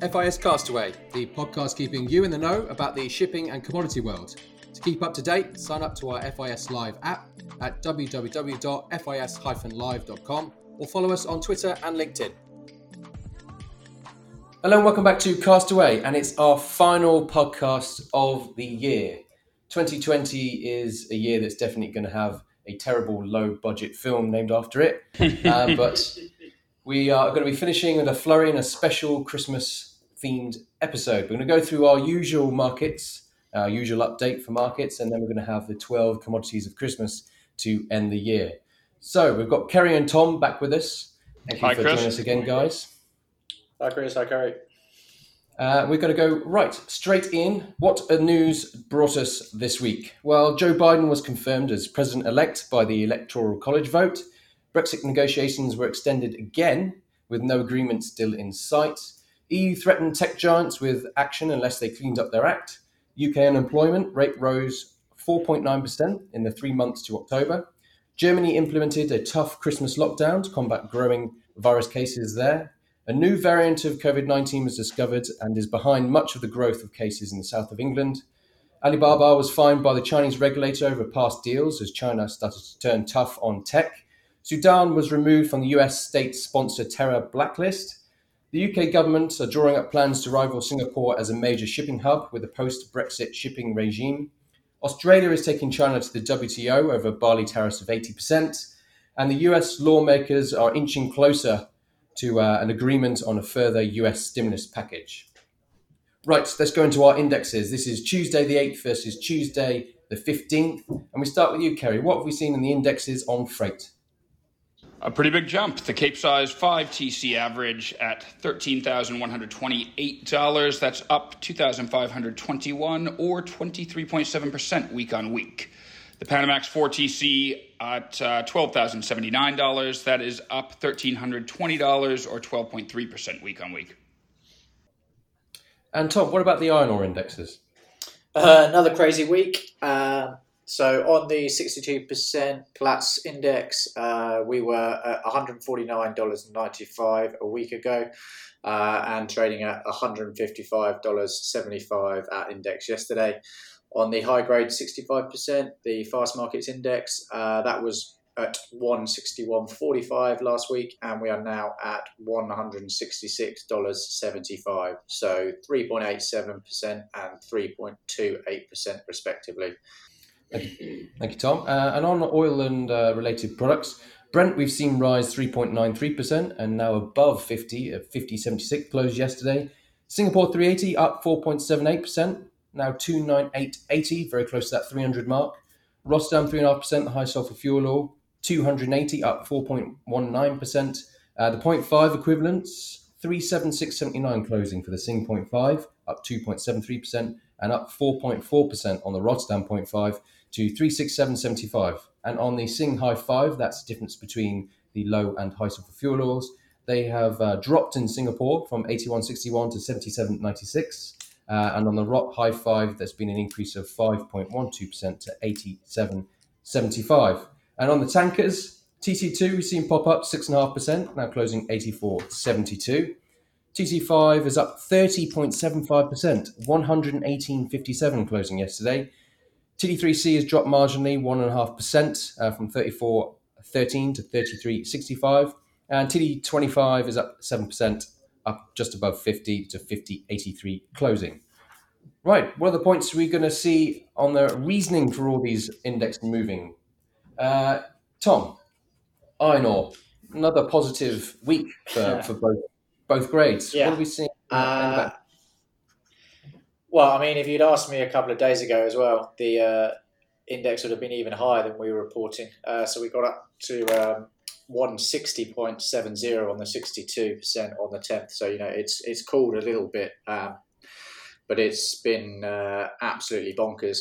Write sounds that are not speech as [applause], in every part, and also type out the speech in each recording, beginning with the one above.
FIS Castaway, the podcast keeping you in the know about the shipping and commodity world. To keep up to date, sign up to our FIS Live app at www.fis-live.com or follow us on Twitter and LinkedIn. Hello and welcome back to Castaway, and it's our final podcast of the year. 2020 is a year that's definitely going to have a terrible low budget film named after it, [laughs] uh, but we are going to be finishing with a flurry and a special Christmas themed episode. We're going to go through our usual markets, our usual update for markets, and then we're going to have the 12 commodities of Christmas to end the year. So we've got Kerry and Tom back with us. Thank you Hi, for Chris. joining us again, guys. Hi Chris, hi Kerry. Uh, we're going to go right straight in. What a news brought us this week? Well, Joe Biden was confirmed as president elect by the Electoral College vote. Brexit negotiations were extended again, with no agreement still in sight. EU threatened tech giants with action unless they cleaned up their act. UK unemployment rate rose 4.9% in the three months to October. Germany implemented a tough Christmas lockdown to combat growing virus cases there. A new variant of COVID 19 was discovered and is behind much of the growth of cases in the south of England. Alibaba was fined by the Chinese regulator over past deals as China started to turn tough on tech. Sudan was removed from the US state sponsored terror blacklist. The UK government are drawing up plans to rival Singapore as a major shipping hub with a post Brexit shipping regime. Australia is taking China to the WTO over barley tariffs of 80%. And the US lawmakers are inching closer to uh, an agreement on a further US stimulus package. Right, let's go into our indexes. This is Tuesday the 8th versus Tuesday the 15th. And we start with you, Kerry. What have we seen in the indexes on freight? A pretty big jump. The Cape Size 5 TC average at $13,128. That's up 2,521 or 23.7% week on week. The Panamax 4 TC at uh, $12,079. That is up $1,320 or 12.3% week on week. And Tom, what about the iron ore indexes? Uh, another crazy week. Uh, so on the 62% Platts index, uh, we were at $149.95 a week ago uh, and trading at $155.75 at index yesterday. On the high grade 65%, the fast markets index, uh, that was at 161.45 last week, and we are now at $166.75. So 3.87% and 3.28% respectively. Thank you, Thank you Tom. Uh, and on oil and uh, related products, Brent we've seen rise 3.93% and now above 50 at 50.76 closed yesterday. Singapore 380 up 4.78%, now 298.80, very close to that 300 mark. Rotterdam 3.5%, the high sulfur fuel oil, 280 up 4.19%. Uh, the 0.5 equivalents, 376.79 closing for the Sing 0.5, up 2.73%, and up 4.4% on the Rotterdam 0.5 to 367.75. And on the Sing High 5, that's the difference between the low and high sulfur fuel oils. They have uh, dropped in Singapore from 81.61 to 77.96. Uh, and on the ROT High 5, there's been an increase of 5.12% to 87.75. And on the tankers, TC2, we've seen pop up 6.5%, now closing 84.72. TC5 is up 30.75%, 118.57 closing yesterday. TD3C has dropped marginally, 1.5% uh, from 34.13 to 33.65. And TD25 is up 7%, up just above 50 to 50.83 closing. Right, what are the points we're going to see on the reasoning for all these index moving? Uh, Tom, iron ore, another positive week for, Yeah. for both both grades. Yeah. What are we seeing? Uh, well, I mean, if you'd asked me a couple of days ago as well, the uh, index would have been even higher than we were reporting. Uh, so we got up to um, 160.70 on the 62% on the 10th. So, you know, it's it's cooled a little bit, um, but it's been uh, absolutely bonkers.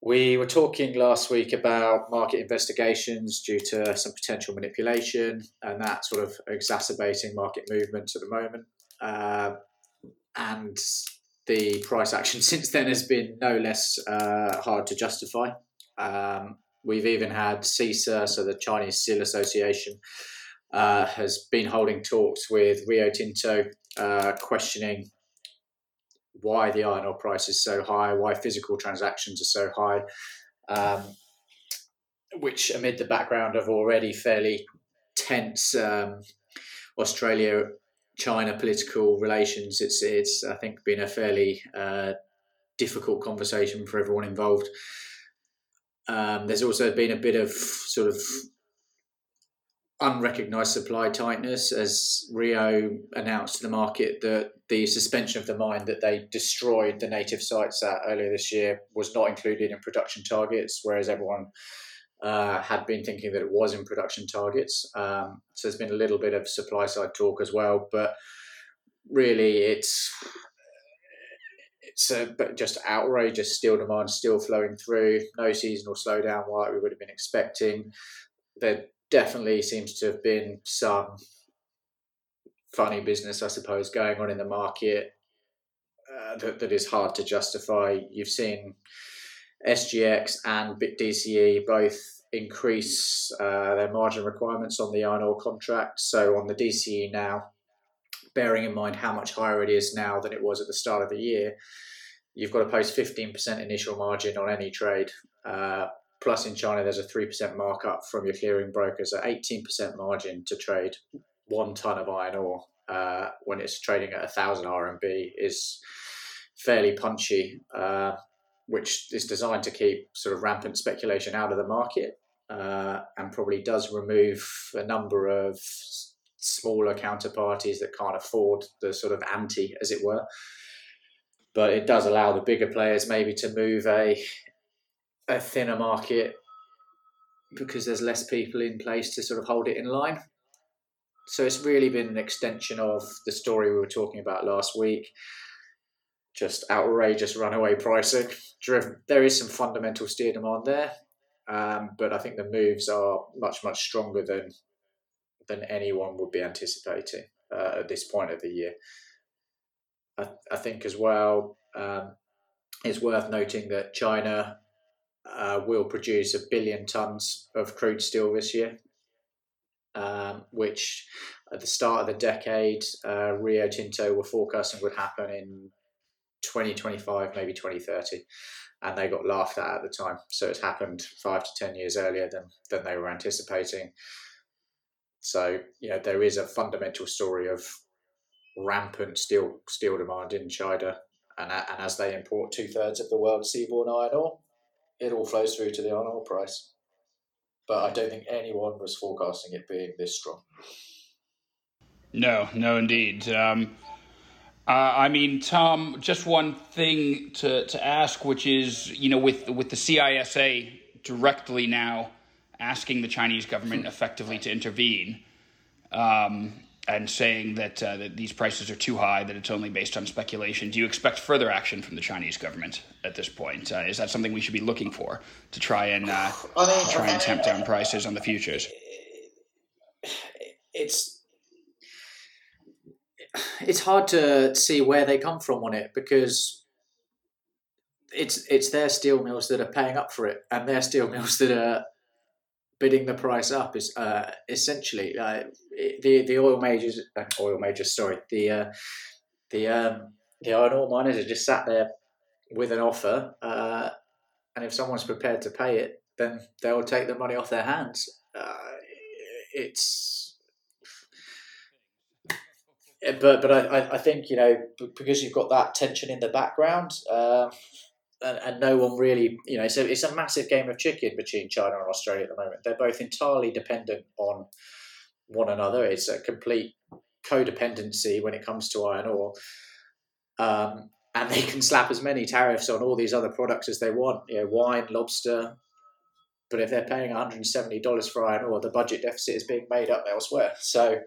We were talking last week about market investigations due to some potential manipulation, and that sort of exacerbating market movements at the moment. Uh, and the price action [laughs] since then has been no less uh, hard to justify. Um, we've even had CISA, so the Chinese Steel Association, uh, has been holding talks with Rio Tinto uh, questioning why the iron ore price is so high, why physical transactions are so high, um, which amid the background of already fairly tense um, Australia China political relations, it's it's I think been a fairly uh, difficult conversation for everyone involved. Um, there's also been a bit of sort of unrecognized supply tightness as Rio announced to the market that the suspension of the mine that they destroyed the native sites at earlier this year was not included in production targets, whereas everyone uh, had been thinking that it was in production targets. Um, so there's been a little bit of supply side talk as well, but really it's it's a, just outrageous steel demand still flowing through. No seasonal slowdown like we would have been expecting. There definitely seems to have been some funny business, I suppose, going on in the market uh, that, that is hard to justify. You've seen SGX and Bit DCE both increase uh, their margin requirements on the iron ore contract. So on the DCE now, bearing in mind how much higher it is now than it was at the start of the year, you've got to post 15% initial margin on any trade. Uh, plus in China, there's a 3% markup from your clearing broker, so 18% margin to trade one ton of iron ore uh, when it's trading at 1,000 RMB is fairly punchy, uh, which is designed to keep sort of rampant speculation out of the market uh, and probably does remove a number of smaller counterparties that can't afford the sort of ante, as it were. But it does allow the bigger players maybe to move a a thinner market because there's less people in place to sort of hold it in line. So it's really been an extension of the story we were talking about last week. Just outrageous runaway pricing. Driven, there is some fundamental steel demand there, um, but I think the moves are much much stronger than than anyone would be anticipating uh, at this point of the year. I, I think as well, um, it's worth noting that China uh, will produce a billion tons of crude steel this year, um, which at the start of the decade, uh, Rio Tinto were forecasting would happen in 2025, maybe 2030. And they got laughed at at the time. So it's happened five to 10 years earlier than, than they were anticipating. So, you know, there is a fundamental story of rampant steel steel demand in China. And, and as they import two thirds of the world's seaborne iron ore, it all flows through to the iron ore price. But I don't think anyone was forecasting it being this strong. No, no, indeed. Um, uh, I mean, Tom, just one thing to, to ask, which is, you know, with with the CISA directly now asking the Chinese government effectively to intervene. Um, and saying that, uh, that these prices are too high, that it's only based on speculation. Do you expect further action from the Chinese government at this point? Uh, is that something we should be looking for to try and uh, try and tamp down prices on the futures? It's it's hard to see where they come from on it because it's it's their steel mills that are paying up for it, and their steel [laughs] mills that are bidding the price up is uh, essentially uh, the the oil majors, uh, oil majors, sorry, the uh, the um, the iron ore miners are just sat there with an offer, uh, and if someone's prepared to pay it, then they'll take the money off their hands. It's but but I, I think you know because you've got that tension in the background. Uh, and, and no one really, you know, so it's a massive game of chicken between China and Australia at the moment. They're both entirely dependent on one another. It's a complete codependency when it comes to iron ore. Um, and they can slap as many tariffs on all these other products as they want, you know, wine, lobster. But if they're paying $170 for iron ore, the budget deficit is being made up elsewhere. So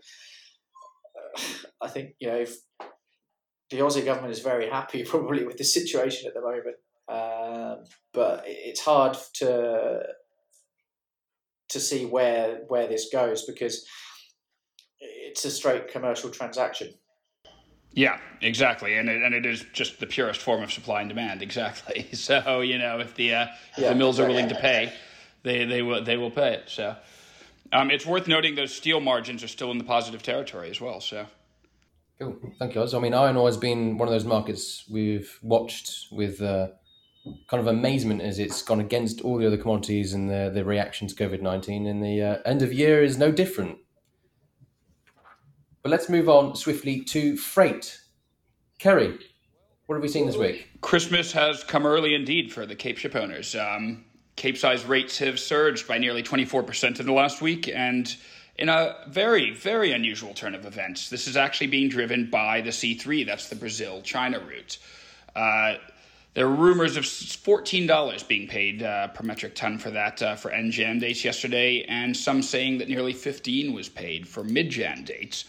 I think, you know, the Aussie government is very happy [laughs] probably with the situation at the moment. Um, but it's hard to to see where where this goes because it's a straight commercial transaction. Yeah, exactly, and it, and it is just the purest form of supply and demand. [laughs] Exactly. So you know, if the uh, if yeah, the mills are willing to [laughs] pay, they they will they will pay it. So um, it's worth noting those steel margins are still in the positive territory as well. So Cool, thank you. Oz. I mean, iron ore has been one of those markets we've watched with uh, kind of amazement as it's gone against all the other commodities and the, the reaction to COVID 19. And the uh, end of year is no different. But let's move on swiftly to freight. Kerry, what have we seen this week? Christmas has come early indeed for the Cape ship owners. Um, Capesize rates have surged by nearly 24% in the last week, and in a very, very unusual turn of events, this is actually being driven by the C3, that's the Brazil China route. Uh, there were rumors of $14 being paid uh, per metric ton for that uh, for end Jan dates yesterday, and some saying that nearly 15 was paid for mid Jan dates.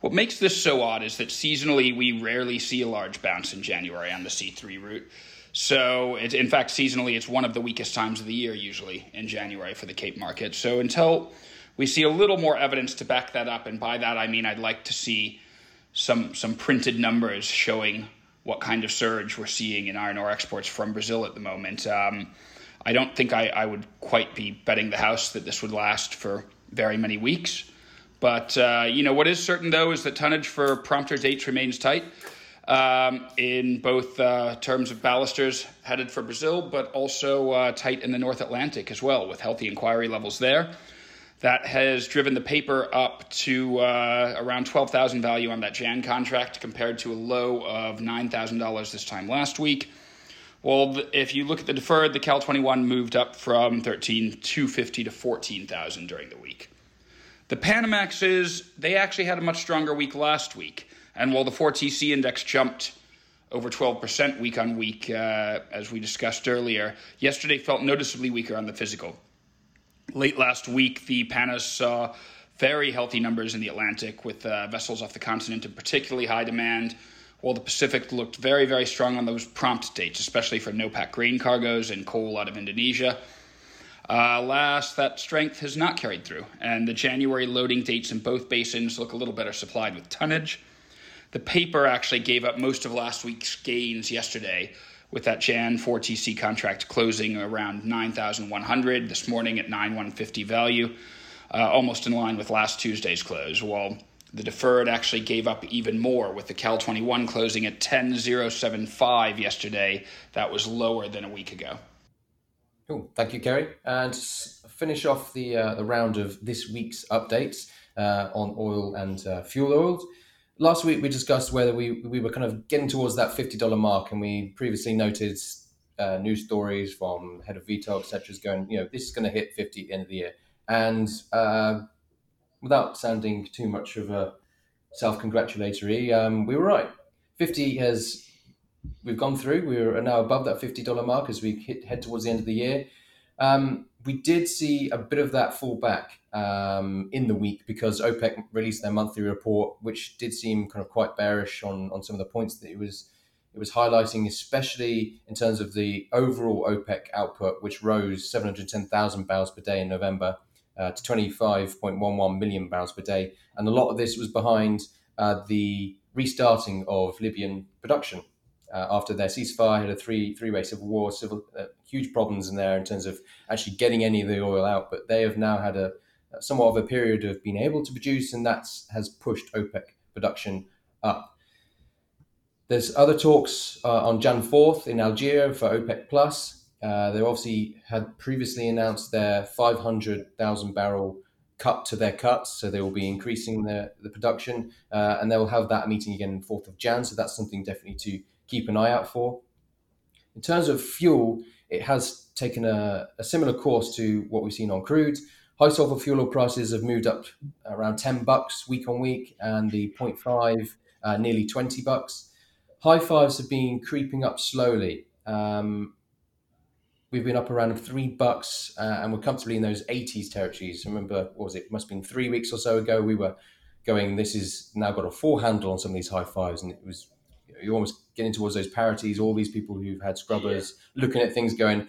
What makes this so odd is that seasonally we rarely see a large bounce in January on the C3 route. So, in fact, seasonally it's one of the weakest times of the year usually in January for the Cape market. So, until we see a little more evidence to back that up, and by that I mean I'd like to see some some printed numbers showing what kind of surge we're seeing in iron ore exports from Brazil at the moment. Um, I don't think I, I would quite be betting the house that this would last for very many weeks. But uh, you know what is certain though is that tonnage for prompter dates remains tight um, in both uh, terms of ballasters headed for Brazil, but also uh, tight in the North Atlantic as well, with healthy inquiry levels there. That has driven the paper up to uh, around 12,000 value on that Jan contract compared to a low of $9,000 this time last week. Well, if you look at the deferred, the Cal 21 moved up from 13,250 to 14,000 during the week. The Panamaxes, they actually had a much stronger week last week. And while the 4TC index jumped over 12% week on week, uh, as we discussed earlier, yesterday felt noticeably weaker on the physical. Late last week, the Panas saw very healthy numbers in the Atlantic, with uh, vessels off the continent in particularly high demand, while the Pacific looked very, very strong on those prompt dates, especially for NOPAC grain cargoes and coal out of Indonesia. Uh, last, that strength has not carried through, and the January loading dates in both basins look a little better supplied with tonnage. The paper actually gave up most of last week's gains yesterday, with that Jan 4TC contract closing around 9,100 this morning at 9,150 value, uh, almost in line with last Tuesday's close. While the deferred actually gave up even more, with the Cal 21 closing at 10,075 yesterday. That was lower than a week ago. Cool. Thank you, Kerry. And finish off the uh, the round of this week's updates uh, on oil and uh, fuel oils. Last week we discussed whether we we were kind of getting towards that fifty dollar mark, and we previously noted uh, news stories from head of Vitol, etc., going, you know, this is going to hit fifty at the end of the year. And uh, without sounding too much of a self congratulatory, um, we were right. Fifty has we've gone through. We are now above that fifty dollar mark as we hit, head towards the end of the year. Um, we did see a bit of that fall back um, in the week because OPEC released their monthly report, which did seem kind of quite bearish on, on some of the points that it was it was highlighting, especially in terms of the overall OPEC output, which rose 710,000 barrels per day in November uh, to 25.11 million barrels per day, and a lot of this was behind uh, the restarting of Libyan production uh, after their ceasefire, had a three three way civil war, civil uh, huge problems in there in terms of actually getting any of the oil out. But they have now had a somewhat of a period of being able to produce, and that has pushed OPEC production up. There's other talks uh, on Jan 4th in Algeria for OPEC Plus. Uh, they obviously had previously announced their 500,000 barrel cut to their cuts, so they will be increasing the, the production, uh, and they will have that meeting again 4th of Jan. So that's something definitely to keep an eye out for. In terms of fuel, it has taken a, a similar course to what we've seen on crude. High sulfur fuel oil prices have moved up around 10 bucks week on week, and the 0.5 uh, nearly 20 bucks. High fives have been creeping up slowly. Um, we've been up around three bucks, uh, and we're comfortably in those 80s territories. Remember, what was it? it? Must have been three weeks or so ago. We were going. This is now got a full handle on some of these high fives, and it was you're almost getting towards those parities. All these people who've had scrubbers yeah. looking at things, going,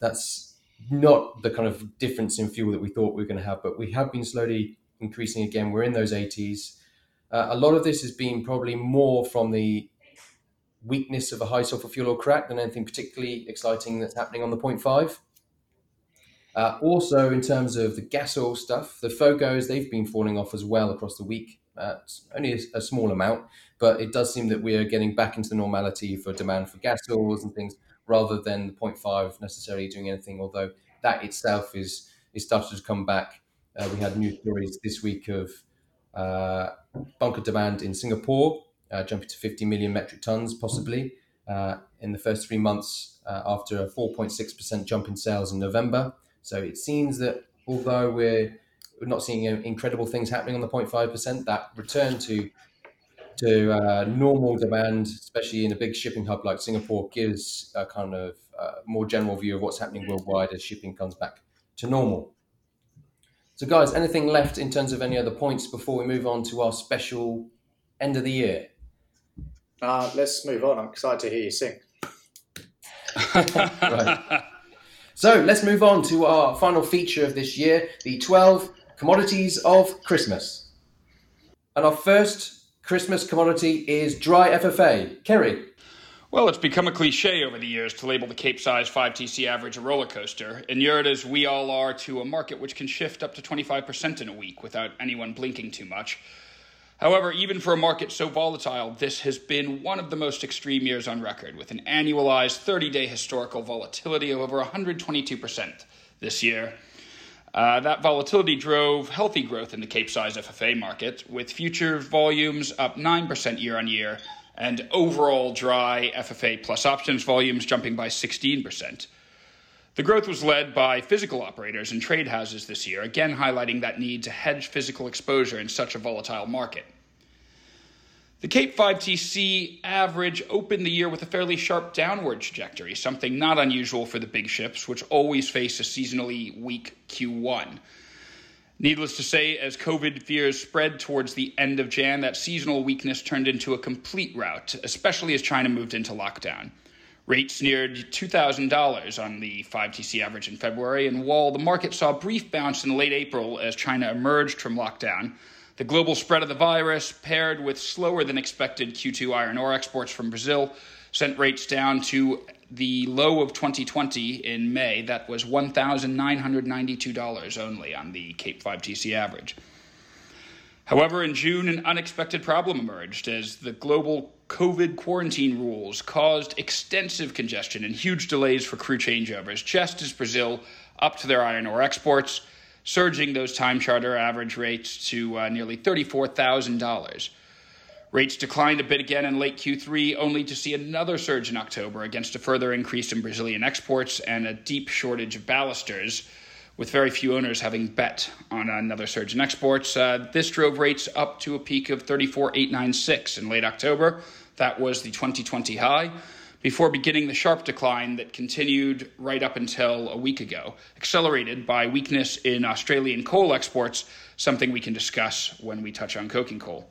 that's not the kind of difference in fuel that we thought we were going to have. But we have been slowly increasing again. We're in those 80s. Uh, a lot of this has been probably more from the weakness of a high sulfur fuel oil crack than anything particularly exciting that's happening on the 0.5. Uh, also, in terms of the gas oil stuff, the FOGOs, they've been falling off as well across the week. Uh, only a, a, small amount, but it does seem that we are getting back into the normality for demand for gas oils and things rather than the 0.5 necessarily doing anything, although that itself is, is started to come back. Uh, we had news stories this week of uh, bunker demand in Singapore uh, jumping to 50 million metric tons, possibly uh, in the first three months uh, after a 4.6% jump in sales in November. So it seems that although we're we're not seeing incredible things happening on the 0.5%, that return to to uh, normal demand, especially in a big shipping hub like Singapore, gives a kind of uh, more general view of what's happening worldwide as shipping comes back to normal. So, guys, anything left in terms of any other points before we move on to our special end of the year? Uh, let's move on. I'm excited to hear you sing. [laughs] right. So let's move on to our final feature of this year the 12 commodities of Christmas. And our first Christmas commodity is dry FFA. Kerry. Well, it's become a cliche over the years to label the Cape size 5TC average a roller coaster, inured as we all are to a market which can shift up to 25% in a week without anyone blinking too much. However, even for a market so volatile, this has been one of the most extreme years on record, with an annualized 30 day historical volatility of over 122% this year. Uh, that volatility drove healthy growth in the Cape size FFA market, with future volumes up 9% year on year and overall dry FFA plus options volumes jumping by 16%. The growth was led by physical operators and trade houses this year, again highlighting that need to hedge physical exposure in such a volatile market. The Cape 5TC average opened the year with a fairly sharp downward trajectory, something not unusual for the big ships, which always face a seasonally weak Q1. Needless to say, as COVID fears spread towards the end of Jan, that seasonal weakness turned into a complete rout, especially as China moved into lockdown. Rates neared $2,000 on the 5TC average in February, and while the market saw a brief bounce in late April as China emerged from lockdown, the global spread of the virus, paired with slower than expected Q2 iron ore exports from Brazil, sent rates down to the low of 2020 in May. That was $1,992 only on the Cape 5TC average. However, in June, an unexpected problem emerged as the global COVID quarantine rules caused extensive congestion and huge delays for crew changeovers, just as Brazil upped their iron ore exports surging those time charter average rates to uh, nearly $34,000. Rates declined a bit again in late Q3, only to see another surge in October against a further increase in Brazilian exports and a deep shortage of ballasters, with very few owners having bet on another surge in exports. Uh, this drove rates up to a peak of 34,896 in late October. That was the 2020 high before beginning the sharp decline that continued right up until a week ago, accelerated by weakness in Australian coal exports, something we can discuss when we touch on coking coal.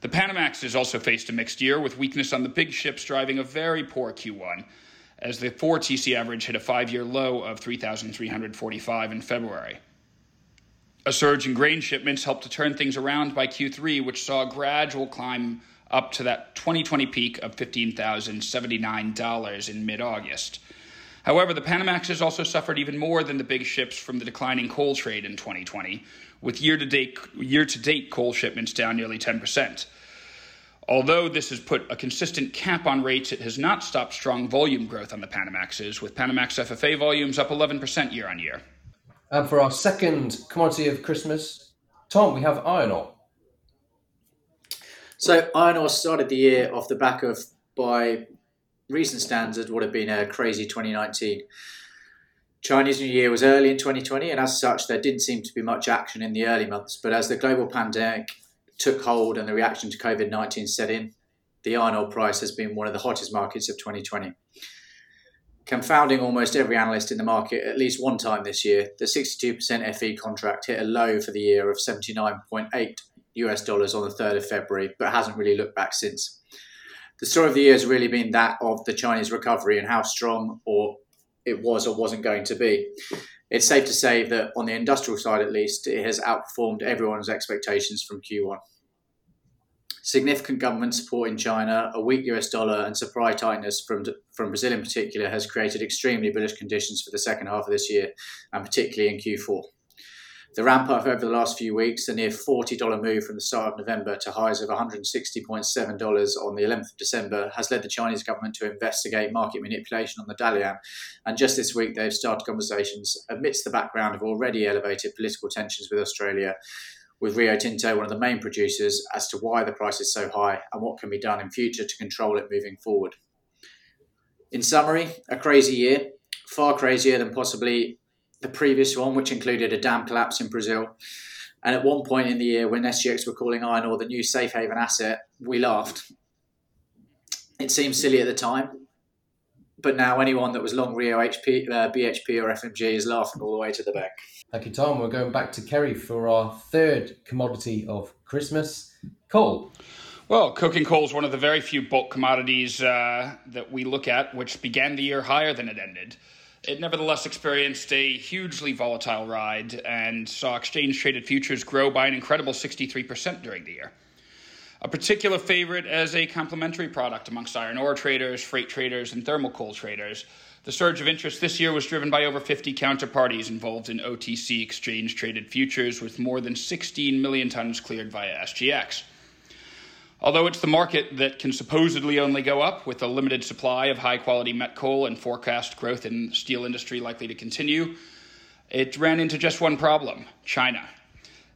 The Panamax has also faced a mixed year, with weakness on the big ships driving a very poor Q1, as the 4 TC average hit a five year low of 3,345 in February. A surge in grain shipments helped to turn things around by Q3, which saw a gradual climb up to that 2020 peak of $15,079 in mid August. However, the Panamax has also suffered even more than the big ships from the declining coal trade in 2020, with year to date, year to date coal shipments down nearly 10%. Although this has put a consistent cap on rates, it has not stopped strong volume growth on the Panamaxes, with Panamax FFA volumes up 11% year on year. And for our second commodity of Christmas, Tom, we have iron ore. So iron ore started the year off the back of, by recent standards, would have been a crazy 2019. Chinese New Year was early in 2020, and as such, there didn't seem to be much action in the early months. But as the global pandemic took hold and the reaction to COVID 19 set in, the iron ore price has been one of the hottest markets of 2020. Confounding almost every analyst in the market at least one time this year, the 62% FE contract hit a low for the year of 79.8 US dollars on the 3rd of February, but hasn't really looked back since. The story of the year has really been that of the Chinese recovery and how strong or it was or wasn't going to be. It's safe to say that on the industrial side, at least, it has outperformed everyone's expectations from Q1. Significant government support in China, a weak US dollar, and supply tightness from, from Brazil in particular has created extremely bullish conditions for the second half of this year, and particularly in Q4. The ramp up over the last few weeks, the near $40 move from the start of November to highs of $160.7 on the 11th of December, has led the Chinese government to investigate market manipulation on the Dalian. And just this week, they've started conversations amidst the background of already elevated political tensions with Australia with Rio Tinto, one of the main producers, as to why the price is so high and what can be done in future to control it moving forward. In summary, a crazy year, far crazier than possibly the previous one, which included a dam collapse in Brazil. And at one point in the year, when SGX were calling iron ore the new safe haven asset, we laughed. It seemed silly at the time, but now anyone that was long Rio HP, uh, BHP or FMG is laughing all the way to the bank. Thank you, Tom. We're going back to Kerry for our third commodity of Christmas coal. Well, coking coal is one of the very few bulk commodities uh, that we look at, which began the year higher than it ended. It nevertheless experienced a hugely volatile ride and saw exchange traded futures grow by an incredible 63% during the year. A particular favorite as a complementary product amongst iron ore traders, freight traders, and thermal coal traders the surge of interest this year was driven by over 50 counterparties involved in OTC exchange traded futures, with more than 16 million tons cleared via SGX. Although it's the market that can supposedly only go up with a limited supply of high quality met coal and forecast growth in steel industry likely to continue, it ran into just one problem China.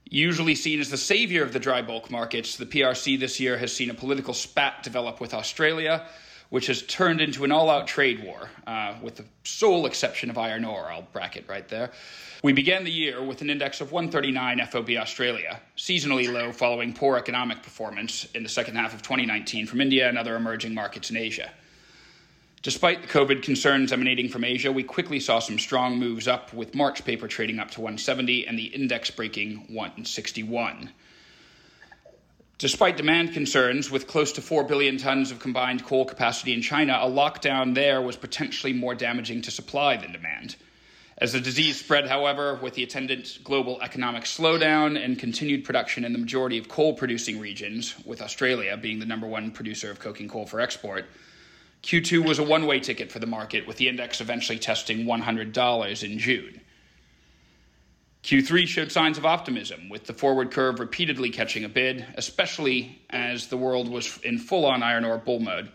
Usually seen as the savior of the dry bulk markets, the PRC this year has seen a political spat develop with Australia which has turned into an all out trade war, uh, with the sole exception of iron ore. I'll bracket right there. We began the year with an index of 139 FOB Australia, seasonally low following poor economic performance in the second half of 2019 from India and other emerging markets in Asia. Despite the COVID concerns emanating from Asia, we quickly saw some strong moves up, with March paper trading up to 170 and the index breaking 161. Despite demand concerns, with close to 4 billion tons of combined coal capacity in China, a lockdown there was potentially more damaging to supply than demand. As the disease spread, however, with the attendant global economic slowdown and continued production in the majority of coal producing regions, with Australia being the number one producer of coking coal for export, Q2 was a one way ticket for the market, with the index eventually testing $100 in June. Q3 showed signs of optimism, with the forward curve repeatedly catching a bid, especially as the world was in full on iron ore bull mode.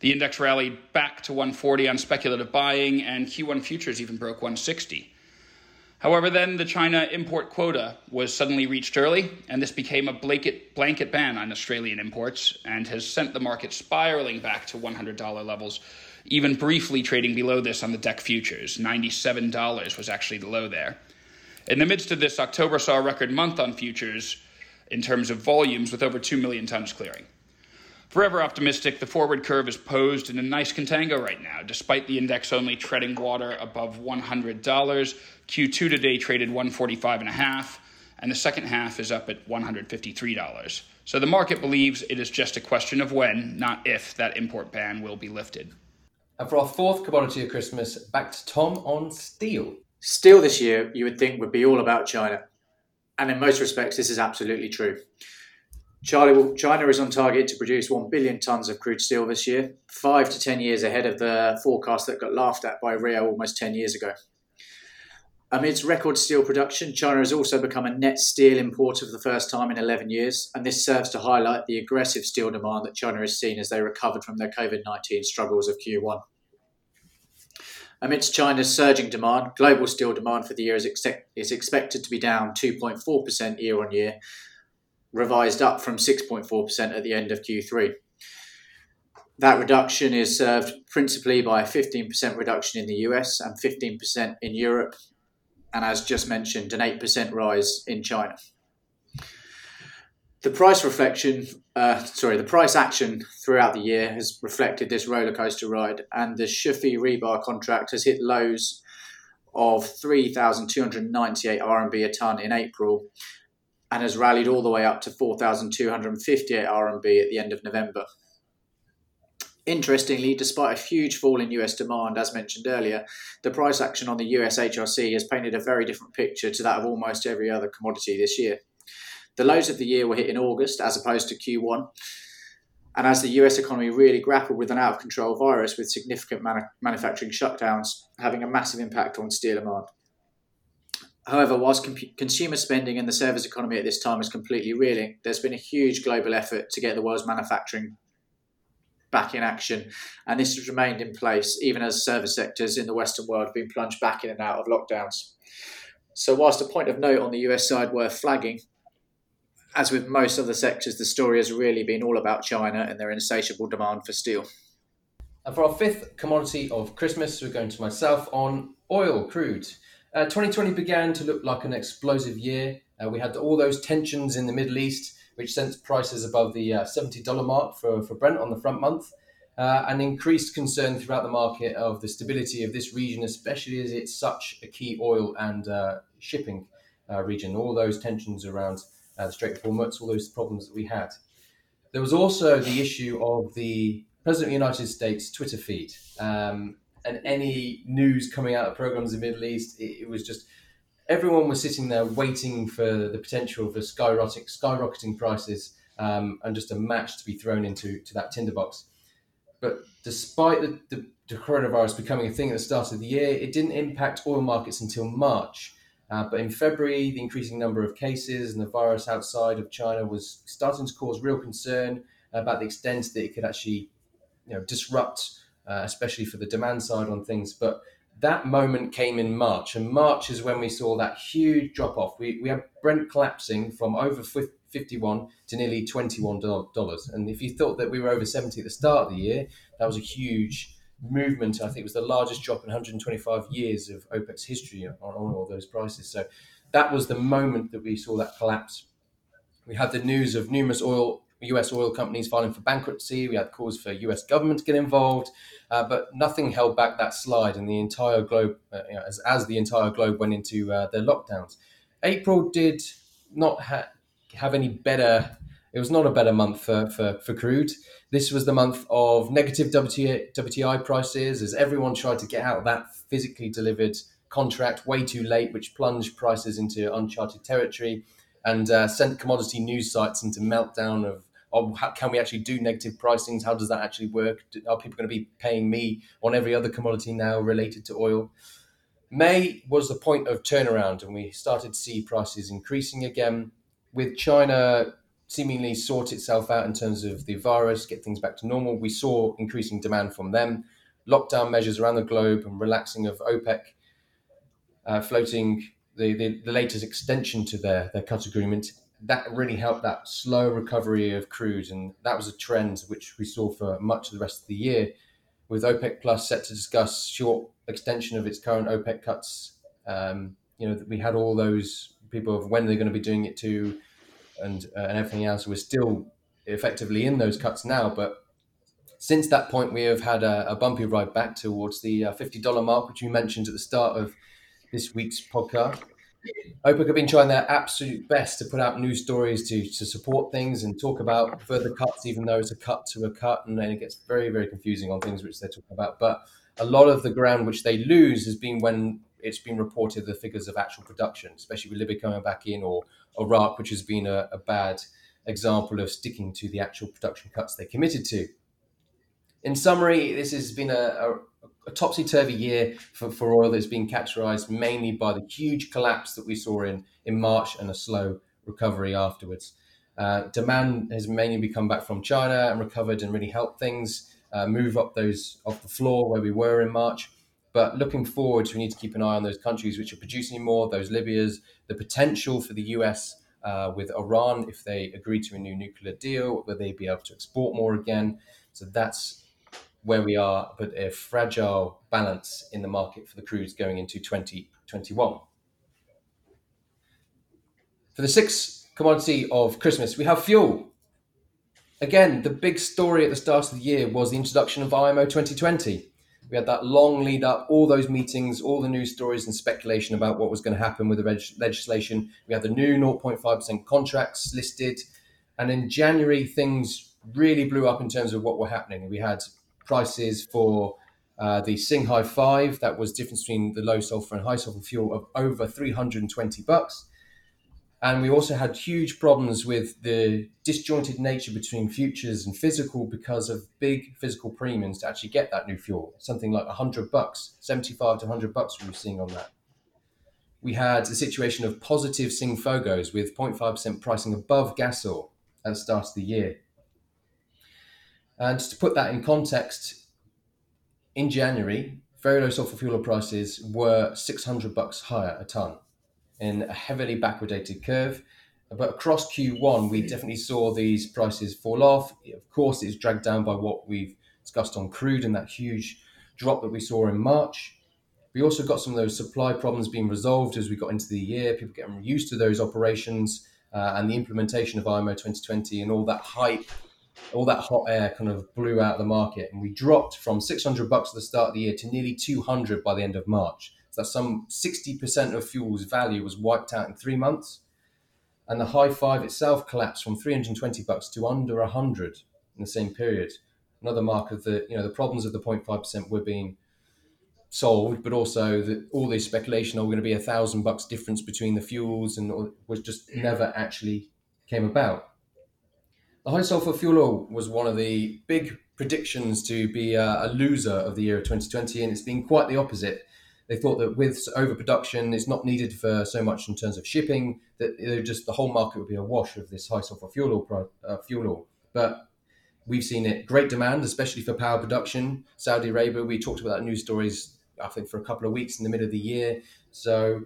The index rallied back to 140 on speculative buying, and Q1 futures even broke 160. However, then the China import quota was suddenly reached early, and this became a blanket, blanket ban on Australian imports and has sent the market spiraling back to $100 levels, even briefly trading below this on the deck futures. $97 was actually the low there. In the midst of this, October saw a record month on futures in terms of volumes with over 2 million tons clearing. Forever optimistic, the forward curve is posed in a nice contango right now. Despite the index only treading water above $100, Q2 today traded 145.5, and the second half is up at $153. So the market believes it is just a question of when, not if, that import ban will be lifted. And for our fourth commodity of Christmas, back to Tom on steel. Steel this year, you would think, would be all about China. And in most respects, this is absolutely true. China is on target to produce 1 billion tonnes of crude steel this year, five to 10 years ahead of the forecast that got laughed at by Rio almost 10 years ago. Amidst record steel production, China has also become a net steel importer for the first time in 11 years, and this serves to highlight the aggressive steel demand that China has seen as they recovered from their COVID 19 struggles of Q1. Amidst China's surging demand, global steel demand for the year is, is expected to be down 2.4% year on year, revised up from 6.4% at the end of Q3. That reduction is served principally by a 15% reduction in the US and 15% in Europe, and as just mentioned, an 8% rise in China. The price reflection, uh, sorry, the price action throughout the year has reflected this roller coaster ride, and the SHFE rebar contract has hit lows of 3,298 RMB a ton in April and has rallied all the way up to 4,258 RMB at the end of November. Interestingly, despite a huge fall in US demand, as mentioned earlier, the price action on the US HRC has painted a very different picture to that of almost every other commodity this year. The lows of the year were hit in August as opposed to Q1. And as the US economy really grappled with an out of control virus with significant manufacturing shutdowns having a massive impact on steel demand. However, whilst consumer spending in the service economy at this time is completely reeling, there's been a huge global effort to get the world's manufacturing back in action. And this has remained in place even as service sectors in the Western world have been plunged back in and out of lockdowns. So, whilst a point of note on the US side worth flagging, as with most other sectors, the story has really been all about China and their insatiable demand for steel. And for our fifth commodity of Christmas, we're going to myself on oil, crude. Uh, 2020 began to look like an explosive year. Uh, we had all those tensions in the Middle East, which sent prices above the uh, $70 mark for, for Brent on the front month, uh, and increased concern throughout the market of the stability of this region, especially as it's such a key oil and uh, shipping uh, region. All those tensions around the Strait of Hormuz, all those problems that we had. There was also the issue of the President of the United States Twitter feed. Um, and any news coming out of programs in the Middle East, it, it was just everyone was sitting there waiting for the potential for skyrocketing, skyrocketing prices um, and just a match to be thrown into to that tinderbox. But despite the, the, the, coronavirus becoming a thing at the start of the year, it didn't impact oil markets until March. Uh, but in February, the increasing number of cases and the virus outside of China was starting to cause real concern about the extent that it could actually you know, disrupt uh, especially for the demand side on things. But that moment came in March, and March is when we saw that huge drop off. We, we had Brent collapsing from over 51 to nearly $21. And if you thought that we were over 70 at the start of the year, that was a huge movement. I think was the largest drop in 125 years of OPEC's history on, on all those prices. So that was the moment that we saw that collapse. We had the news of numerous oil US oil companies filing for bankruptcy. We had calls for US government to get involved, uh, but nothing held back that slide, and the entire globe, uh, you know, as, as the entire globe went into uh, their lockdowns. April did not ha- have any better. It was not a better month for, for, for crude. This was the month of negative WTI, WTI prices as everyone tried to get out of that physically delivered contract way too late, which plunged prices into uncharted territory and uh, sent commodity news sites into meltdown of or how, can we actually do negative pricings? How does that actually work? Are people going to be paying me on every other commodity now related to oil? May was the point of turnaround, and we started to see prices increasing again. With China seemingly sort itself out in terms of the virus, get things back to normal, we saw increasing demand from them. Lockdown measures around the globe and relaxing of OPEC, uh, floating the, the, the latest extension to their, their cut agreement that really helped that slow recovery of crude, and that was a trend which we saw for much of the rest of the year. With OPEC Plus set to discuss short extension of its current OPEC cuts, um, you know we had all those people of when they're going to be doing it to, and uh, and everything else. We're still effectively in those cuts now, but since that point, we have had a, a bumpy ride back towards the uh, fifty dollar mark, which you mentioned at the start of this week's podcast. OPEC have been trying their absolute best to put out news stories to, to support things and talk about further cuts, even though it's a cut to a cut, and then it gets very, very confusing on things which they're talking about. But a lot of the ground which they lose has been when it's been reported the figures of actual production, especially with Libya coming back in or Iraq, which has been a, a bad example of sticking to the actual production cuts they committed to. In summary, this has been a, a a topsy turvy year for, for oil that's been characterized mainly by the huge collapse that we saw in, in March and a slow recovery afterwards. Uh, demand has mainly come back from China and recovered and really helped things uh, move up those off the floor where we were in March. But looking forward, we need to keep an eye on those countries which are producing more, those Libyas, the potential for the US uh, with Iran if they agree to a new nuclear deal, will they be able to export more again? So that's where we are, but a fragile balance in the market for the crudes going into 2021. For the sixth commodity of Christmas, we have fuel. Again, the big story at the start of the year was the introduction of IMO 2020. We had that long lead up, all those meetings, all the news stories and speculation about what was going to happen with the reg- legislation. We had the new 0.5% contracts listed. And in January, things really blew up in terms of what were happening. We had prices for uh, the Singhai 5, that was difference between the low sulfur and high sulfur fuel of over 320 bucks. And we also had huge problems with the disjointed nature between futures and physical because of big physical premiums to actually get that new fuel. Something like 100 bucks, 75 to 100 bucks we were seeing on that. We had a situation of positive Sing Fogos with 0.5% pricing above gas oil at the start of the year. And to put that in context, in January, very low sulfur fuel prices were 600 bucks higher a ton in a heavily backwardated curve. But across Q1, we definitely saw these prices fall off. Of course, it's dragged down by what we've discussed on crude and that huge drop that we saw in March. We also got some of those supply problems being resolved as we got into the year, people getting used to those operations uh, and the implementation of IMO 2020 and all that hype, all that hot air kind of blew out the market. And we dropped from 600 bucks at the start of the year to nearly 200 by the end of March that some 60% of fuel's value was wiped out in three months. And the Hi-5 itself collapsed from 320 bucks to under 100 in the same period. Another mark of the, you know, the problems of the 0.5% were being solved, but also that all this speculation, oh, we're going to be a thousand bucks difference between the fuels and was just never actually came about. The high sulfur fuel oil was one of the big predictions to be a, a loser of the year of 2020, and it's been quite the opposite they thought that with overproduction, it's not needed for so much in terms of shipping that just the whole market would be a wash of this high sulfur fuel oil. Uh, fuel oil. But we've seen it great demand, especially for power production. Saudi Arabia, we talked about that news stories, I think, for a couple of weeks in the middle of the year. So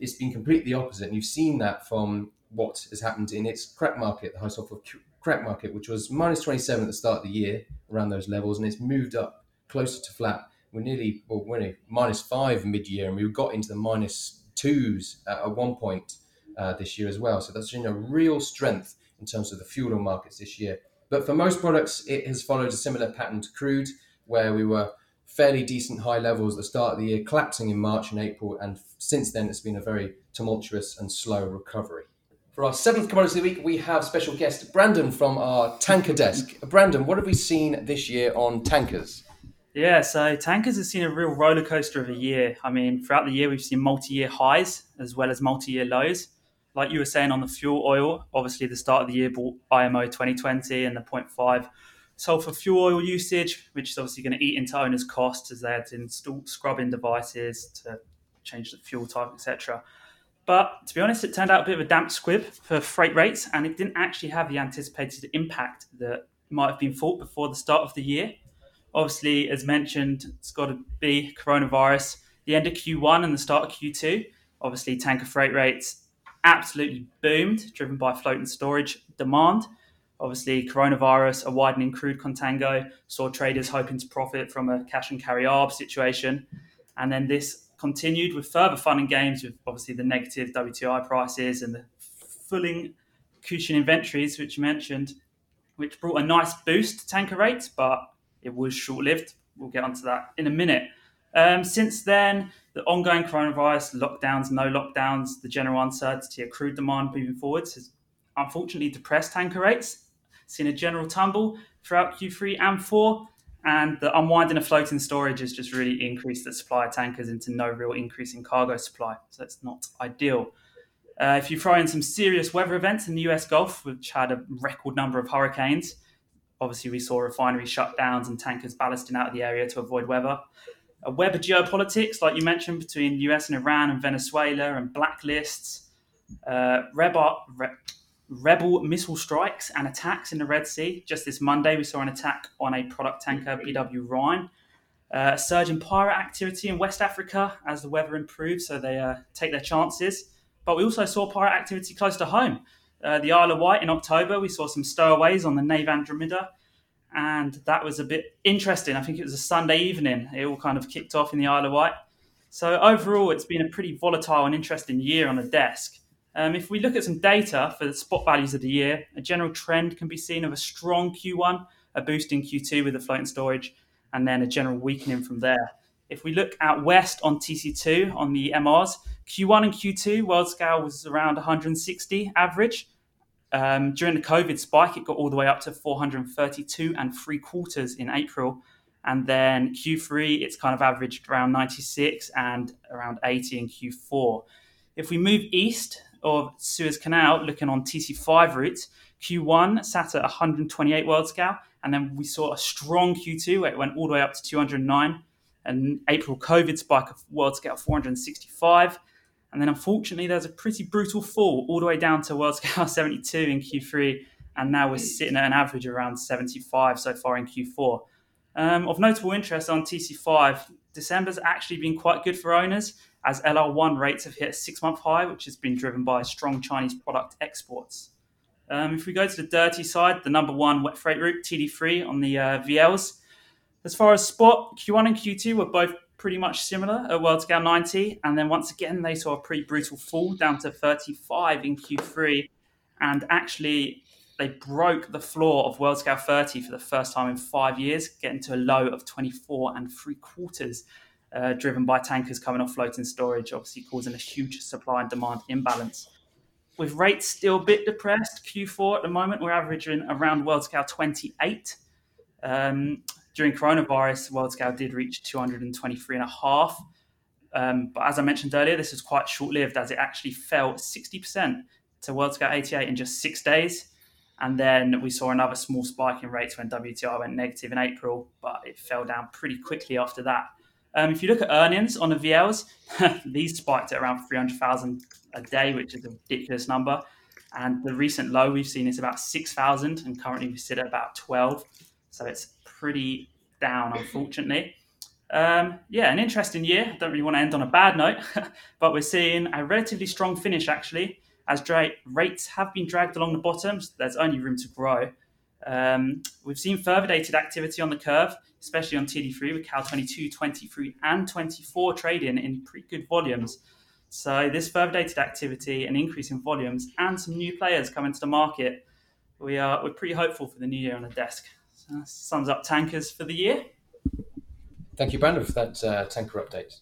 it's been completely opposite. And you've seen that from what has happened in its crack market, the high sulfur crack market, which was minus 27 at the start of the year, around those levels, and it's moved up closer to flat we're nearly we're minus five mid year, and we got into the minus twos at one point uh, this year as well. So that's been a real strength in terms of the fuel oil markets this year. But for most products, it has followed a similar pattern to crude, where we were fairly decent high levels at the start of the year, collapsing in March and April, and since then it's been a very tumultuous and slow recovery. For our seventh commodity of the week, we have special guest Brandon from our tanker desk. Brandon, what have we seen this year on tankers? Yeah, so tankers have seen a real roller coaster of a year. I mean, throughout the year, we've seen multi year highs as well as multi year lows. Like you were saying on the fuel oil, obviously, the start of the year brought IMO 2020 and the 0.5 sulfur fuel oil usage, which is obviously going to eat into owners' costs as they had to install scrubbing devices to change the fuel type, etc. But to be honest, it turned out a bit of a damp squib for freight rates, and it didn't actually have the anticipated impact that might have been thought before the start of the year. Obviously, as mentioned, it's got to be coronavirus. The end of Q1 and the start of Q2, obviously, tanker freight rates absolutely boomed, driven by floating storage demand. Obviously, coronavirus, a widening crude contango, saw traders hoping to profit from a cash and carry arb situation. And then this continued with further fun and games with obviously the negative WTI prices and the filling Cushing inventories, which you mentioned, which brought a nice boost to tanker rates, but it was short lived. We'll get onto that in a minute. Um, since then, the ongoing coronavirus, lockdowns, no lockdowns, the general uncertainty of crude demand moving forwards has unfortunately depressed tanker rates, seen a general tumble throughout Q3 and 4, and the unwinding of floating storage has just really increased the supply of tankers into no real increase in cargo supply. So it's not ideal. Uh, if you throw in some serious weather events in the US Gulf, which had a record number of hurricanes, Obviously, we saw refinery shutdowns and tankers ballasting out of the area to avoid weather. A web of geopolitics, like you mentioned, between US and Iran and Venezuela and blacklists, uh, rebel, re- rebel missile strikes and attacks in the Red Sea. Just this Monday, we saw an attack on a product tanker, BW Rhine. Uh, a surge in pirate activity in West Africa as the weather improves, so they uh, take their chances. But we also saw pirate activity close to home. Uh, the Isle of Wight in October, we saw some stowaways on the Nave Andromeda, and that was a bit interesting. I think it was a Sunday evening. It all kind of kicked off in the Isle of Wight. So overall, it's been a pretty volatile and interesting year on the desk. Um, if we look at some data for the spot values of the year, a general trend can be seen of a strong Q1, a boost in Q2 with the floating storage, and then a general weakening from there. If we look out west on TC2 on the MRs, Q1 and Q2 world scale was around 160 average, um, during the COVID spike, it got all the way up to 432 and three quarters in April. And then Q3, it's kind of averaged around 96 and around 80 in Q4. If we move east of Suez Canal, looking on TC5 routes, Q1 sat at 128 world scale, and then we saw a strong Q2 where it went all the way up to 209. And April COVID spike of world scale 465. And then unfortunately, there's a pretty brutal fall all the way down to world scale [laughs] 72 in Q3. And now we're sitting at an average around 75 so far in Q4. Um, of notable interest on TC5, December's actually been quite good for owners as LR1 rates have hit a six month high, which has been driven by strong Chinese product exports. Um, if we go to the dirty side, the number one wet freight route, TD3 on the uh, VLs. As far as spot, Q1 and Q2 were both pretty much similar at World Scale 90. And then once again, they saw a pretty brutal fall down to 35 in Q3. And actually, they broke the floor of World Scale 30 for the first time in five years, getting to a low of 24 and three quarters, uh, driven by tankers coming off floating storage, obviously causing a huge supply and demand imbalance. With rates still a bit depressed, Q4 at the moment, we're averaging around World Scale 28. Um, during coronavirus, World Scale did reach 223 and a half. Um, but as I mentioned earlier, this was quite short lived as it actually fell 60% to World Scale 88 in just six days. And then we saw another small spike in rates when WTI went negative in April, but it fell down pretty quickly after that. Um, if you look at earnings on the VLs, [laughs] these spiked at around 300,000 a day, which is a ridiculous number. And the recent low we've seen is about 6,000, and currently we sit at about 12. So it's pretty down, unfortunately. Um, yeah, an interesting year. I don't really want to end on a bad note, [laughs] but we're seeing a relatively strong finish actually as dra- rates have been dragged along the bottoms, there's only room to grow. Um, we've seen further dated activity on the curve, especially on TD3 with Cal 22, 23, and 24 trading in pretty good volumes. So, this further dated activity, an increase in volumes, and some new players coming to the market, we are, we're pretty hopeful for the new year on the desk. So sums up tankers for the year. Thank you, Brandon, for that uh, tanker update.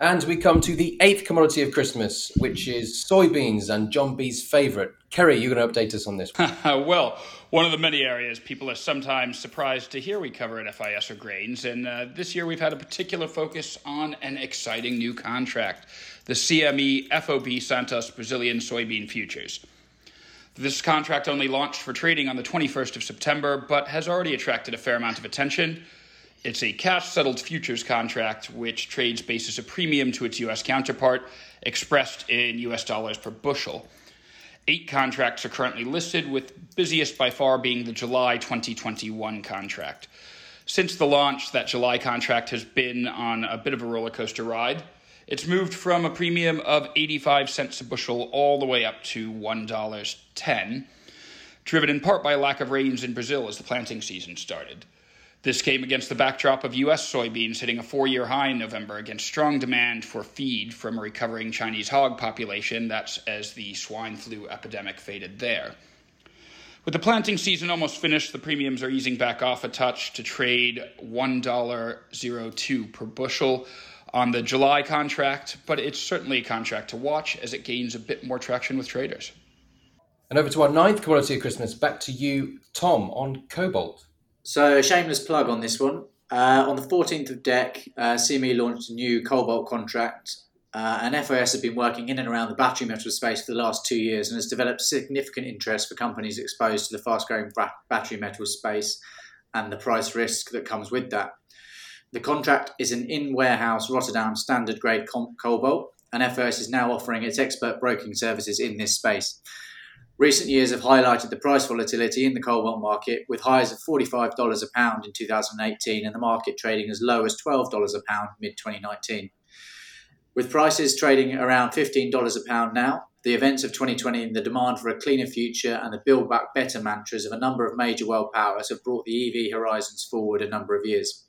And we come to the eighth commodity of Christmas, which is soybeans and John B's favourite. Kerry, you're going to update us on this. [laughs] well, one of the many areas people are sometimes surprised to hear we cover at FIS are grains. And uh, this year we've had a particular focus on an exciting new contract the CME FOB Santos Brazilian Soybean Futures. This contract only launched for trading on the 21st of September, but has already attracted a fair amount of attention. It's a cash settled futures contract which trades basis a premium to its U.S. counterpart, expressed in U.S. dollars per bushel. Eight contracts are currently listed, with busiest by far being the July 2021 contract. Since the launch, that July contract has been on a bit of a roller coaster ride. It's moved from a premium of 85 cents a bushel all the way up to $1.10, driven in part by lack of rains in Brazil as the planting season started. This came against the backdrop of U.S. soybeans hitting a four year high in November against strong demand for feed from a recovering Chinese hog population. That's as the swine flu epidemic faded there. With the planting season almost finished, the premiums are easing back off a touch to trade $1.02 per bushel on the July contract, but it's certainly a contract to watch as it gains a bit more traction with traders. And over to our ninth commodity of Christmas, back to you, Tom, on cobalt. So, shameless plug on this one. Uh, on the 14th of DEC, uh, CME launched a new cobalt contract, uh, and FIS has been working in and around the battery metal space for the last two years and has developed significant interest for companies exposed to the fast growing battery metal space and the price risk that comes with that. The contract is an in warehouse Rotterdam standard grade cobalt, and FIS is now offering its expert broking services in this space. Recent years have highlighted the price volatility in the cobalt market, with highs of $45 a pound in 2018 and the market trading as low as $12 a pound mid 2019. With prices trading around $15 a pound now, the events of 2020 and the demand for a cleaner future and the build back better mantras of a number of major world powers have brought the EV horizons forward a number of years.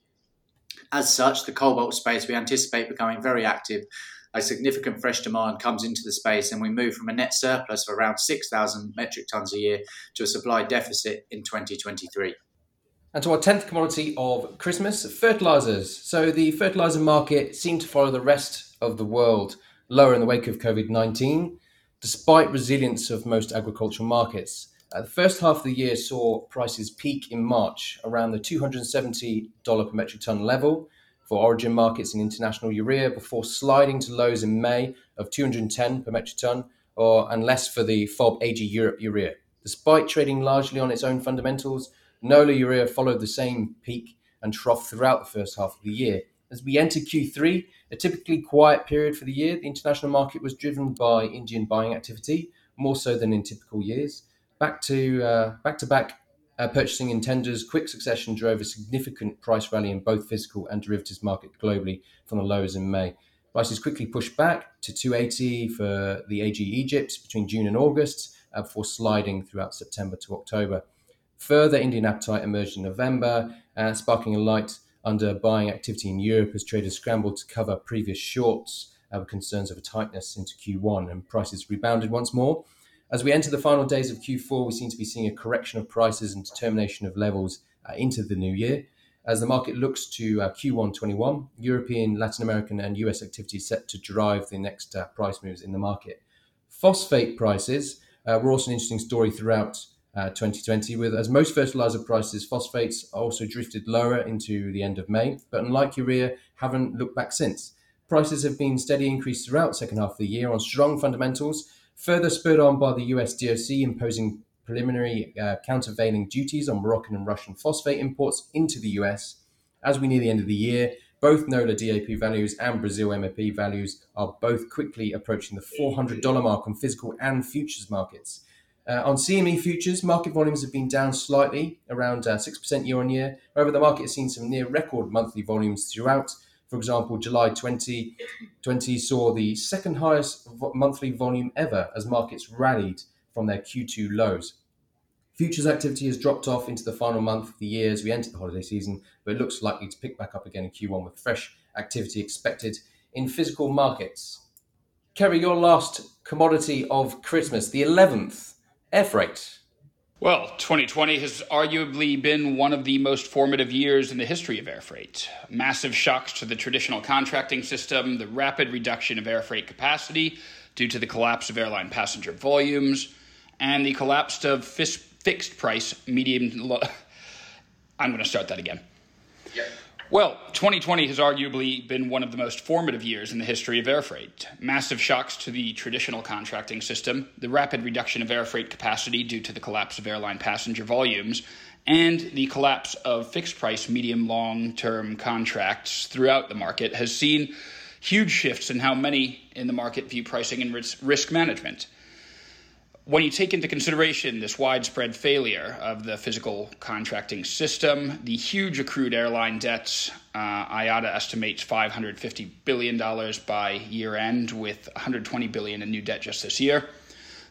As such, the cobalt space we anticipate becoming very active a significant fresh demand comes into the space and we move from a net surplus of around 6,000 metric tons a year to a supply deficit in 2023. And to our 10th commodity of Christmas, fertilizers. So the fertilizer market seemed to follow the rest of the world lower in the wake of COVID 19, despite resilience of most agricultural markets. Uh, the first half of the year saw prices peak in March around the $270 per metric ton level, for origin markets in international urea before sliding to lows in May of 210 per metric ton or and less for the FOB AG Europe urea. Despite trading largely on its own fundamentals, NOLA urea followed the same peak and trough throughout the first half of the year. As we enter Q3, a typically quiet period for the year, the international market was driven by Indian buying activity more so than in typical years. Back to uh, back to back uh, purchasing in tenders, quick succession drove a significant price rally in both physical and derivatives market globally from the lows in May. Prices quickly pushed back to 280 for the AG Egypt between June and August, uh, before sliding throughout September to October. Further Indian appetite emerged in November, uh, sparking a light under buying activity in Europe as traders scrambled to cover previous shorts uh, with concerns of a tightness into Q1, and prices rebounded once more. As we enter the final days of Q4, we seem to be seeing a correction of prices and determination of levels uh, into the new year. As the market looks to uh, Q1 21, European, Latin American, and US activity set to drive the next uh, price moves in the market. Phosphate prices uh, were also an interesting story throughout uh, 2020, with as most fertilizer prices, phosphates also drifted lower into the end of May, but unlike urea, haven't looked back since. Prices have been steady increase throughout second half of the year on strong fundamentals, further spurred on by the US DOC imposing preliminary uh, countervailing duties on Moroccan and Russian phosphate imports into the US. As we near the end of the year, both NOLA DAP values and Brazil MAP values are both quickly approaching the $400 mark on physical and futures markets. Uh, on CME futures, market volumes have been down slightly, around uh, 6% year on year. However, the market has seen some near record monthly volumes throughout. For example, July 2020 saw the second highest monthly volume ever as markets rallied from their Q2 lows. Futures activity has dropped off into the final month of the year as we enter the holiday season, but it looks likely to pick back up again in Q1 with fresh activity expected in physical markets. Kerry, your last commodity of Christmas, the 11th air freight. Well, 2020 has arguably been one of the most formative years in the history of air freight. Massive shocks to the traditional contracting system, the rapid reduction of air freight capacity due to the collapse of airline passenger volumes, and the collapse of fixed price medium. Lo- [laughs] I'm going to start that again. Yep. Well, 2020 has arguably been one of the most formative years in the history of air freight. Massive shocks to the traditional contracting system, the rapid reduction of air freight capacity due to the collapse of airline passenger volumes, and the collapse of fixed price medium long term contracts throughout the market has seen huge shifts in how many in the market view pricing and risk management when you take into consideration this widespread failure of the physical contracting system, the huge accrued airline debts, uh, IATA estimates $550 billion by year end, with 120 billion in new debt just this year.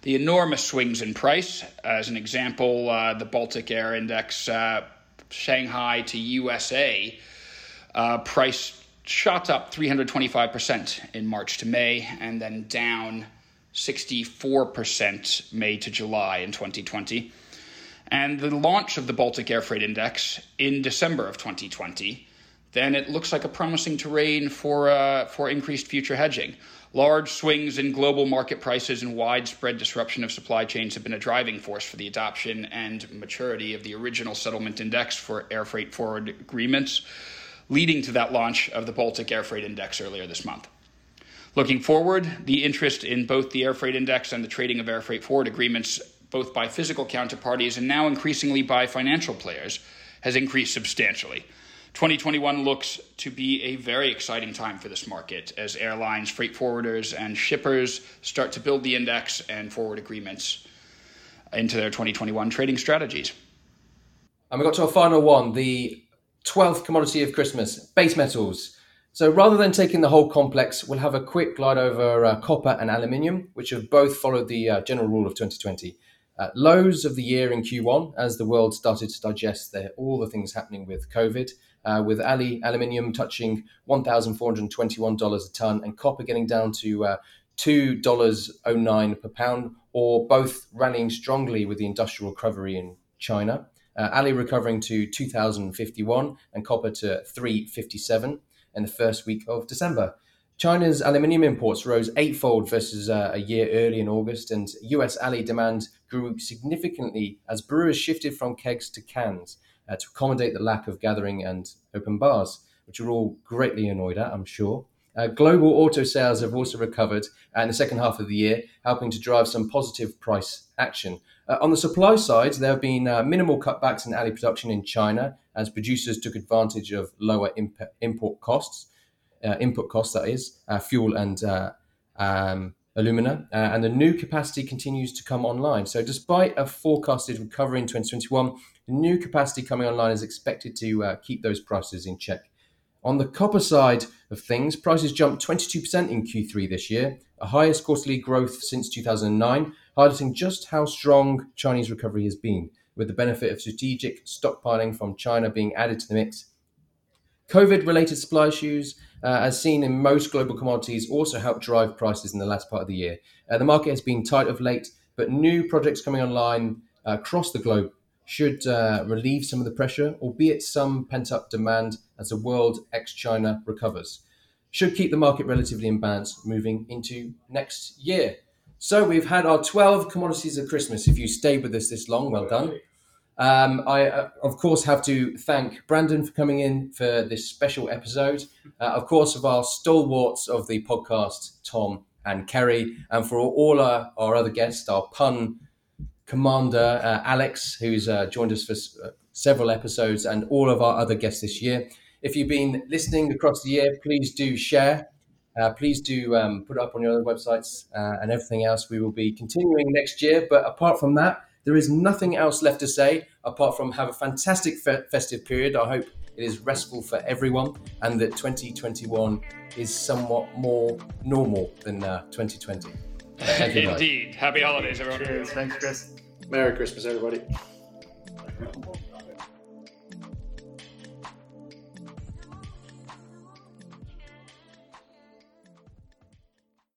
The enormous swings in price, as an example, uh, the Baltic Air Index, uh, Shanghai to USA, uh, price shot up 325% in March to May, and then down 64% May to July in 2020. And the launch of the Baltic Air Freight Index in December of 2020, then it looks like a promising terrain for, uh, for increased future hedging. Large swings in global market prices and widespread disruption of supply chains have been a driving force for the adoption and maturity of the original settlement index for air freight forward agreements, leading to that launch of the Baltic Air Freight Index earlier this month. Looking forward, the interest in both the air freight index and the trading of air freight forward agreements, both by physical counterparties and now increasingly by financial players, has increased substantially. 2021 looks to be a very exciting time for this market as airlines, freight forwarders, and shippers start to build the index and forward agreements into their 2021 trading strategies. And we got to a final one, the 12th commodity of Christmas, base metals. So rather than taking the whole complex, we'll have a quick glide over uh, copper and aluminium, which have both followed the uh, general rule of 2020. Uh, lows of the year in Q1 as the world started to digest all the things happening with COVID, uh, with Ali aluminium touching $1,421 a ton and copper getting down to uh, $2.09 per pound, or both rallying strongly with the industrial recovery in China. Uh, Ali recovering to 2051 and copper to 357 in the first week of December. China's aluminium imports rose eightfold versus uh, a year early in August, and US Ali demand grew significantly as brewers shifted from kegs to cans uh, to accommodate the lack of gathering and open bars, which are all greatly annoyed at, I'm sure. Uh, global auto sales have also recovered in the second half of the year, helping to drive some positive price action. Uh, on the supply side, there have been uh, minimal cutbacks in Ali production in China as producers took advantage of lower imp- import costs, uh, input costs, that is, uh, fuel and uh, um, alumina, uh, and the new capacity continues to come online. So, despite a forecasted recovery in 2021, the new capacity coming online is expected to keep those prices in check. On the copper side of things, prices jumped 22% in Q3 this year, a highest quarterly growth since 2009, highlighting just how strong Chinese recovery has been, with the benefit of strategic stockpiling from China being added to the mix. COVID related supply issues, uh, as seen in most global commodities, also helped drive prices in the last part of the year. Uh, the market has been tight of late, but new projects coming online uh, across the globe should uh, relieve some of the pressure, albeit some pent up demand as the world ex China recovers. Should keep the market relatively in balance moving into next year. So we've had our 12 commodities of Christmas. If you stayed with us this long, well done. Um, I, uh, of course, have to thank Brandon for coming in for this special episode. Uh, of course, of our stalwarts of the podcast, Tom and Kerry, and for all our, our other guests, our pun commander, uh, Alex, who's uh, joined us for uh, several episodes, and all of our other guests this year. If you've been listening across the year, please do share. Uh, please do um, put it up on your other websites uh, and everything else. We will be continuing next year. But apart from that, there is nothing else left to say apart from have a fantastic fe- festive period. I hope it is restful for everyone and that 2021 is somewhat more normal than uh, 2020. Indeed. Happy holidays, everyone. Cheers. Thanks, Chris. Merry Christmas, everybody.